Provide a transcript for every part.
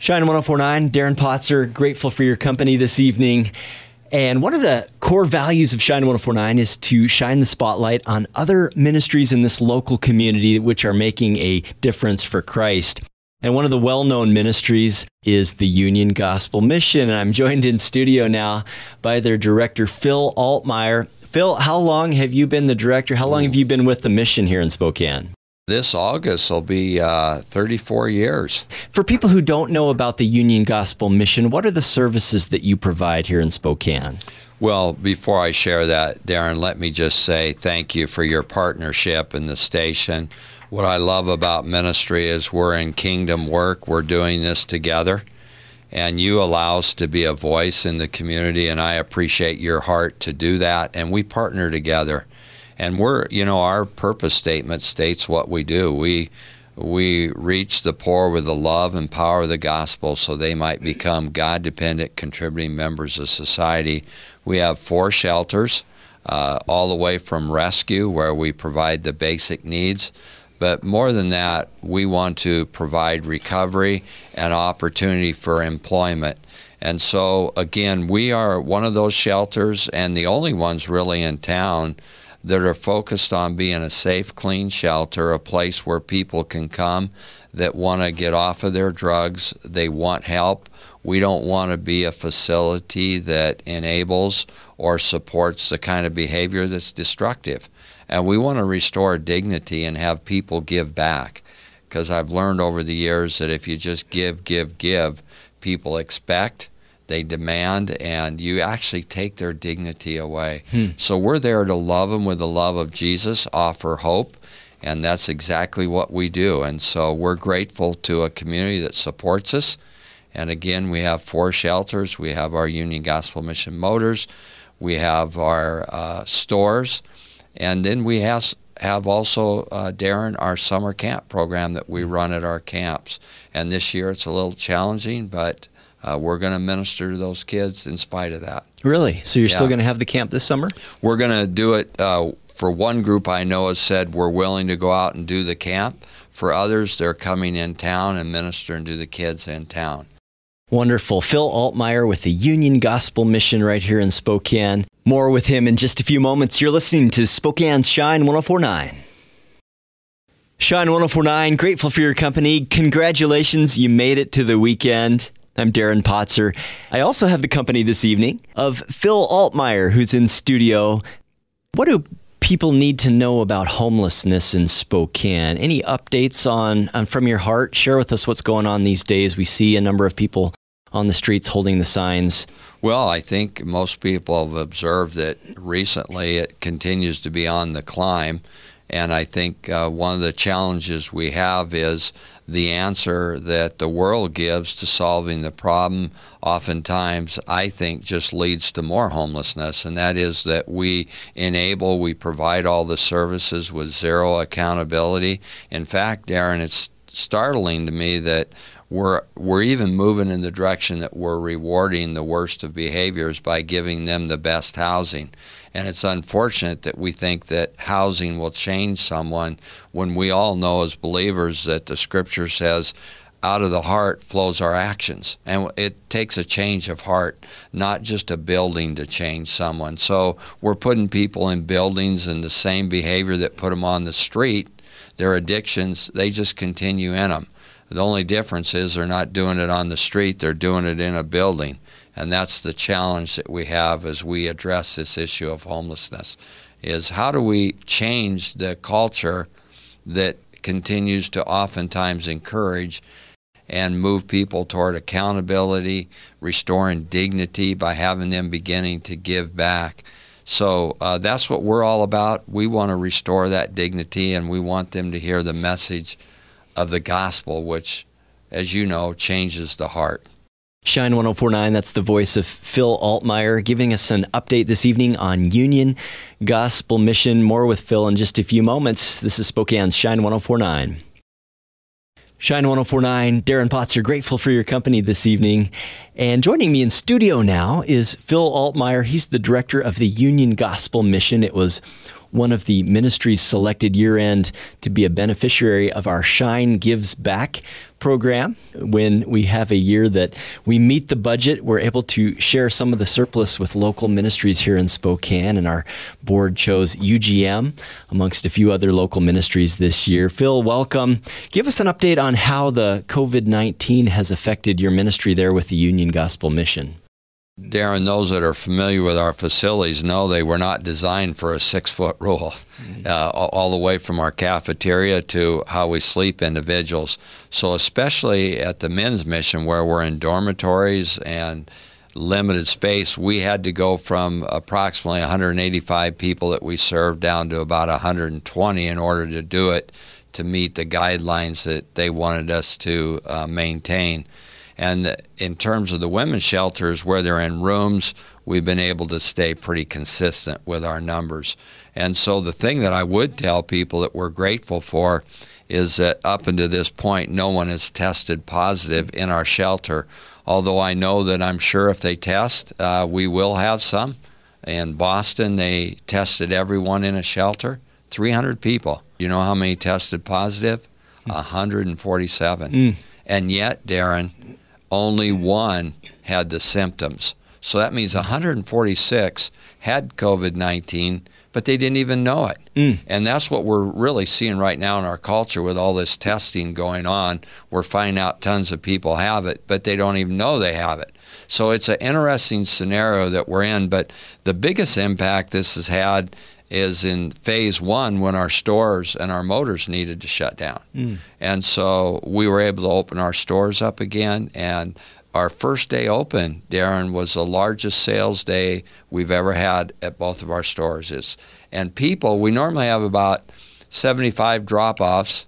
Shine 1049, Darren Potzer, grateful for your company this evening. And one of the core values of Shine 1049 is to shine the spotlight on other ministries in this local community which are making a difference for Christ. And one of the well known ministries is the Union Gospel Mission. And I'm joined in studio now by their director, Phil Altmeyer. Phil, how long have you been the director? How long have you been with the mission here in Spokane? This August will be uh, 34 years. For people who don't know about the Union Gospel Mission, what are the services that you provide here in Spokane? Well, before I share that, Darren, let me just say thank you for your partnership in the station. What I love about ministry is we're in kingdom work, we're doing this together, and you allow us to be a voice in the community, and I appreciate your heart to do that, and we partner together and we're you know our purpose statement states what we do we we reach the poor with the love and power of the gospel so they might become God dependent, contributing members of society. We have four shelters, uh, all the way from rescue, where we provide the basic needs. But more than that, we want to provide recovery and opportunity for employment. And so, again, we are one of those shelters and the only ones really in town that are focused on being a safe, clean shelter, a place where people can come that want to get off of their drugs, they want help. We don't want to be a facility that enables or supports the kind of behavior that's destructive. And we want to restore dignity and have people give back. Because I've learned over the years that if you just give, give, give, people expect they demand, and you actually take their dignity away. Hmm. So we're there to love them with the love of Jesus, offer hope, and that's exactly what we do. And so we're grateful to a community that supports us. And again, we have four shelters. We have our Union Gospel Mission Motors. We have our uh, stores. And then we have, have also, uh, Darren, our summer camp program that we run at our camps. And this year it's a little challenging, but uh, we're going to minister to those kids in spite of that. Really? So you're yeah. still going to have the camp this summer? We're going to do it. Uh, for one group I know has said we're willing to go out and do the camp. For others, they're coming in town and ministering to the kids in town. Wonderful. Phil Altmeyer with the Union Gospel Mission right here in Spokane. More with him in just a few moments. You're listening to Spokane's Shine 1049. Shine 1049, grateful for your company. Congratulations, you made it to the weekend. I'm Darren Potzer. I also have the company this evening of Phil Altmeyer, who's in studio. What do people need to know about homelessness in Spokane? Any updates on, on from your heart? Share with us what's going on these days. We see a number of people on the streets holding the signs. Well, I think most people have observed that recently it continues to be on the climb. And I think uh, one of the challenges we have is the answer that the world gives to solving the problem oftentimes I think just leads to more homelessness. And that is that we enable we provide all the services with zero accountability. In fact Darren it's startling to me that we're we're even moving in the direction that we're rewarding the worst of behaviors by giving them the best housing. And it's unfortunate that we think that housing will change someone when we all know as believers that the scripture says out of the heart flows our actions. And it takes a change of heart, not just a building to change someone. So we're putting people in buildings and the same behavior that put them on the street, their addictions, they just continue in them. The only difference is they're not doing it on the street, they're doing it in a building. And that's the challenge that we have as we address this issue of homelessness is how do we change the culture that continues to oftentimes encourage and move people toward accountability, restoring dignity by having them beginning to give back. So uh, that's what we're all about. We want to restore that dignity and we want them to hear the message of the gospel, which, as you know, changes the heart. Shine 1049, that's the voice of Phil Altmeyer giving us an update this evening on Union Gospel Mission. More with Phil in just a few moments. This is Spokane's Shine 1049. Shine 1049, Darren Potzer, grateful for your company this evening. And joining me in studio now is Phil Altmeyer. He's the director of the Union Gospel Mission. It was one of the ministries selected year end to be a beneficiary of our Shine Gives Back program. When we have a year that we meet the budget, we're able to share some of the surplus with local ministries here in Spokane, and our board chose UGM amongst a few other local ministries this year. Phil, welcome. Give us an update on how the COVID 19 has affected your ministry there with the Union Gospel Mission. Darren, those that are familiar with our facilities know they were not designed for a six foot rule, mm-hmm. uh, all the way from our cafeteria to how we sleep individuals. So, especially at the men's mission where we're in dormitories and limited space, we had to go from approximately 185 people that we served down to about 120 in order to do it to meet the guidelines that they wanted us to uh, maintain. And in terms of the women's shelters, where they're in rooms, we've been able to stay pretty consistent with our numbers. And so the thing that I would tell people that we're grateful for is that up until this point, no one has tested positive in our shelter. Although I know that I'm sure if they test, uh, we will have some. In Boston, they tested everyone in a shelter 300 people. You know how many tested positive? 147. Mm. And yet, Darren, only one had the symptoms. So that means 146 had COVID 19, but they didn't even know it. Mm. And that's what we're really seeing right now in our culture with all this testing going on. We're finding out tons of people have it, but they don't even know they have it. So it's an interesting scenario that we're in. But the biggest impact this has had is in phase one when our stores and our motors needed to shut down. Mm. And so we were able to open our stores up again. And our first day open, Darren, was the largest sales day we've ever had at both of our stores. It's, and people, we normally have about 75 drop offs.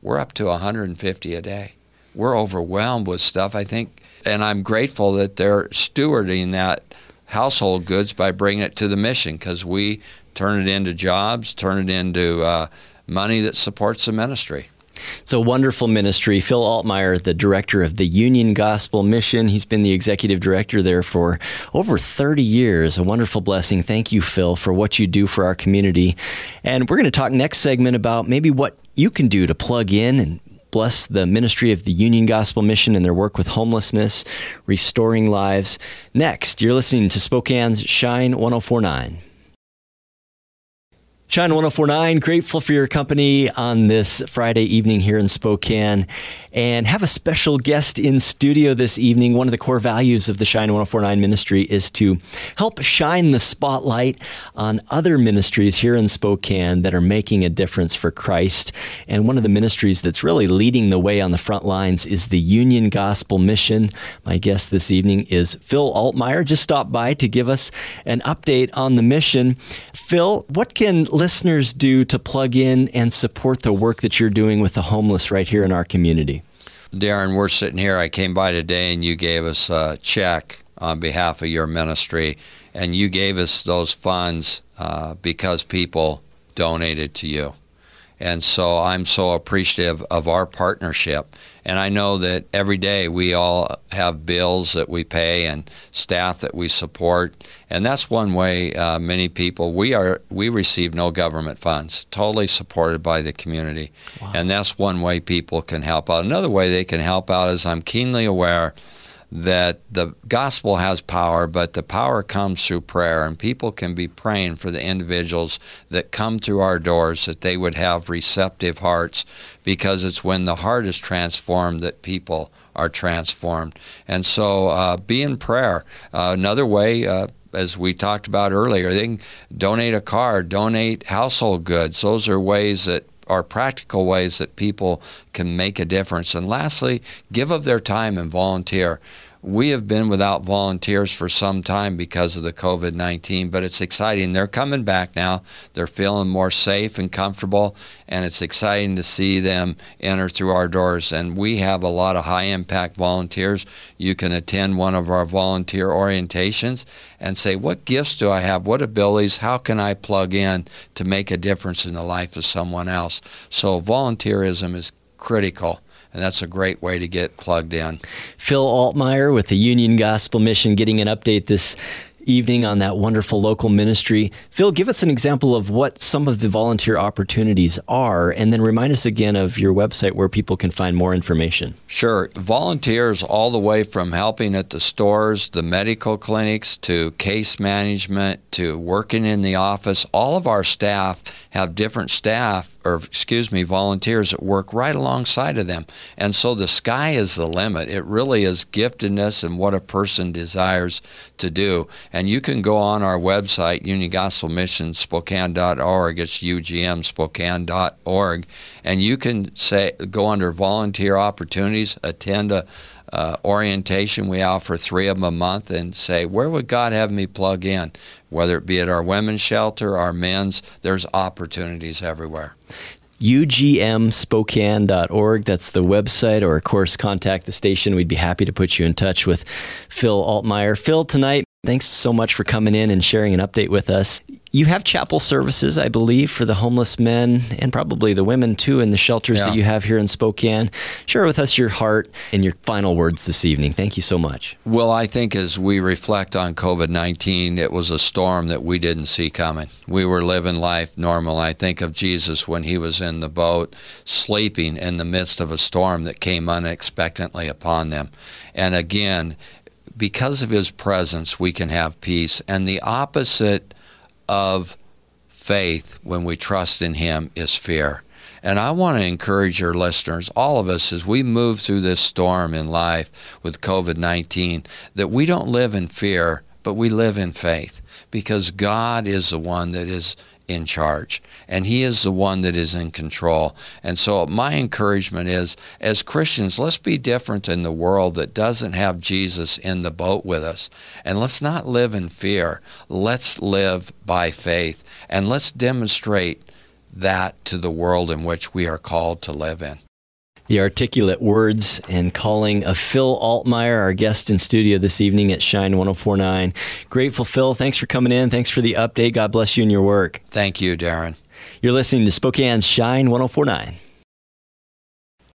We're up to 150 a day. We're overwhelmed with stuff, I think. And I'm grateful that they're stewarding that household goods by bringing it to the mission because we turn it into jobs, turn it into uh, money that supports the ministry. It's a wonderful ministry. Phil Altmeyer, the director of the Union Gospel Mission, he's been the executive director there for over 30 years. A wonderful blessing. Thank you, Phil, for what you do for our community. And we're going to talk next segment about maybe what you can do to plug in and bless the ministry of the Union Gospel Mission and their work with homelessness, restoring lives. Next, you're listening to Spokane's Shine 1049. Shine 1049, grateful for your company on this Friday evening here in Spokane and have a special guest in studio this evening. One of the core values of the Shine 1049 ministry is to help shine the spotlight on other ministries here in Spokane that are making a difference for Christ. And one of the ministries that's really leading the way on the front lines is the Union Gospel Mission. My guest this evening is Phil Altmeyer. Just stopped by to give us an update on the mission. Phil, what can listeners do to plug in and support the work that you're doing with the homeless right here in our community? Darren, we're sitting here. I came by today and you gave us a check on behalf of your ministry, and you gave us those funds uh, because people donated to you. And so I'm so appreciative of our partnership. And I know that every day we all have bills that we pay and staff that we support. And that's one way uh, many people, we, are, we receive no government funds, totally supported by the community. Wow. And that's one way people can help out. Another way they can help out is I'm keenly aware that the gospel has power, but the power comes through prayer, and people can be praying for the individuals that come through our doors that they would have receptive hearts, because it's when the heart is transformed that people are transformed. And so, uh, be in prayer. Uh, another way. Uh, as we talked about earlier, they can donate a car, donate household goods. Those are ways that are practical ways that people can make a difference. And lastly, give of their time and volunteer we have been without volunteers for some time because of the COVID 19, but it's exciting. They're coming back now. They're feeling more safe and comfortable, and it's exciting to see them enter through our doors. And we have a lot of high impact volunteers. You can attend one of our volunteer orientations and say, What gifts do I have? What abilities? How can I plug in to make a difference in the life of someone else? So, volunteerism is critical and that's a great way to get plugged in. Phil Altmeyer with the Union Gospel Mission getting an update this evening on that wonderful local ministry. Phil, give us an example of what some of the volunteer opportunities are, and then remind us again of your website where people can find more information. Sure. Volunteers all the way from helping at the stores, the medical clinics, to case management, to working in the office. All of our staff have different staff, or excuse me, volunteers that work right alongside of them. And so the sky is the limit. It really is giftedness and what a person desires to do. You can go on our website, Union Gospel Mission. It's UGMSpokane.org. And you can say go under volunteer opportunities, attend a uh, orientation. We offer three of them a month and say, where would God have me plug in? Whether it be at our women's shelter, our men's, there's opportunities everywhere ugmspokane.org. That's the website, or of course, contact the station. We'd be happy to put you in touch with Phil Altmeyer. Phil, tonight, thanks so much for coming in and sharing an update with us. You have chapel services, I believe, for the homeless men and probably the women too in the shelters yeah. that you have here in Spokane. Share with us your heart and your final words this evening. Thank you so much. Well, I think as we reflect on COVID 19, it was a storm that we didn't see coming. We were living life normal. I think of Jesus when he was in the boat, sleeping in the midst of a storm that came unexpectedly upon them. And again, because of his presence, we can have peace. And the opposite of faith when we trust in Him is fear. And I want to encourage your listeners, all of us, as we move through this storm in life with COVID 19, that we don't live in fear, but we live in faith because God is the one that is in charge and he is the one that is in control. And so my encouragement is as christians let's be different in the world that doesn't have jesus in the boat with us. And let's not live in fear. Let's live by faith and let's demonstrate that to the world in which we are called to live in the articulate words and calling of Phil Altmeyer, our guest in studio this evening at Shine 1049. Grateful, Phil. Thanks for coming in. Thanks for the update. God bless you and your work. Thank you, Darren. You're listening to Spokane's Shine 1049.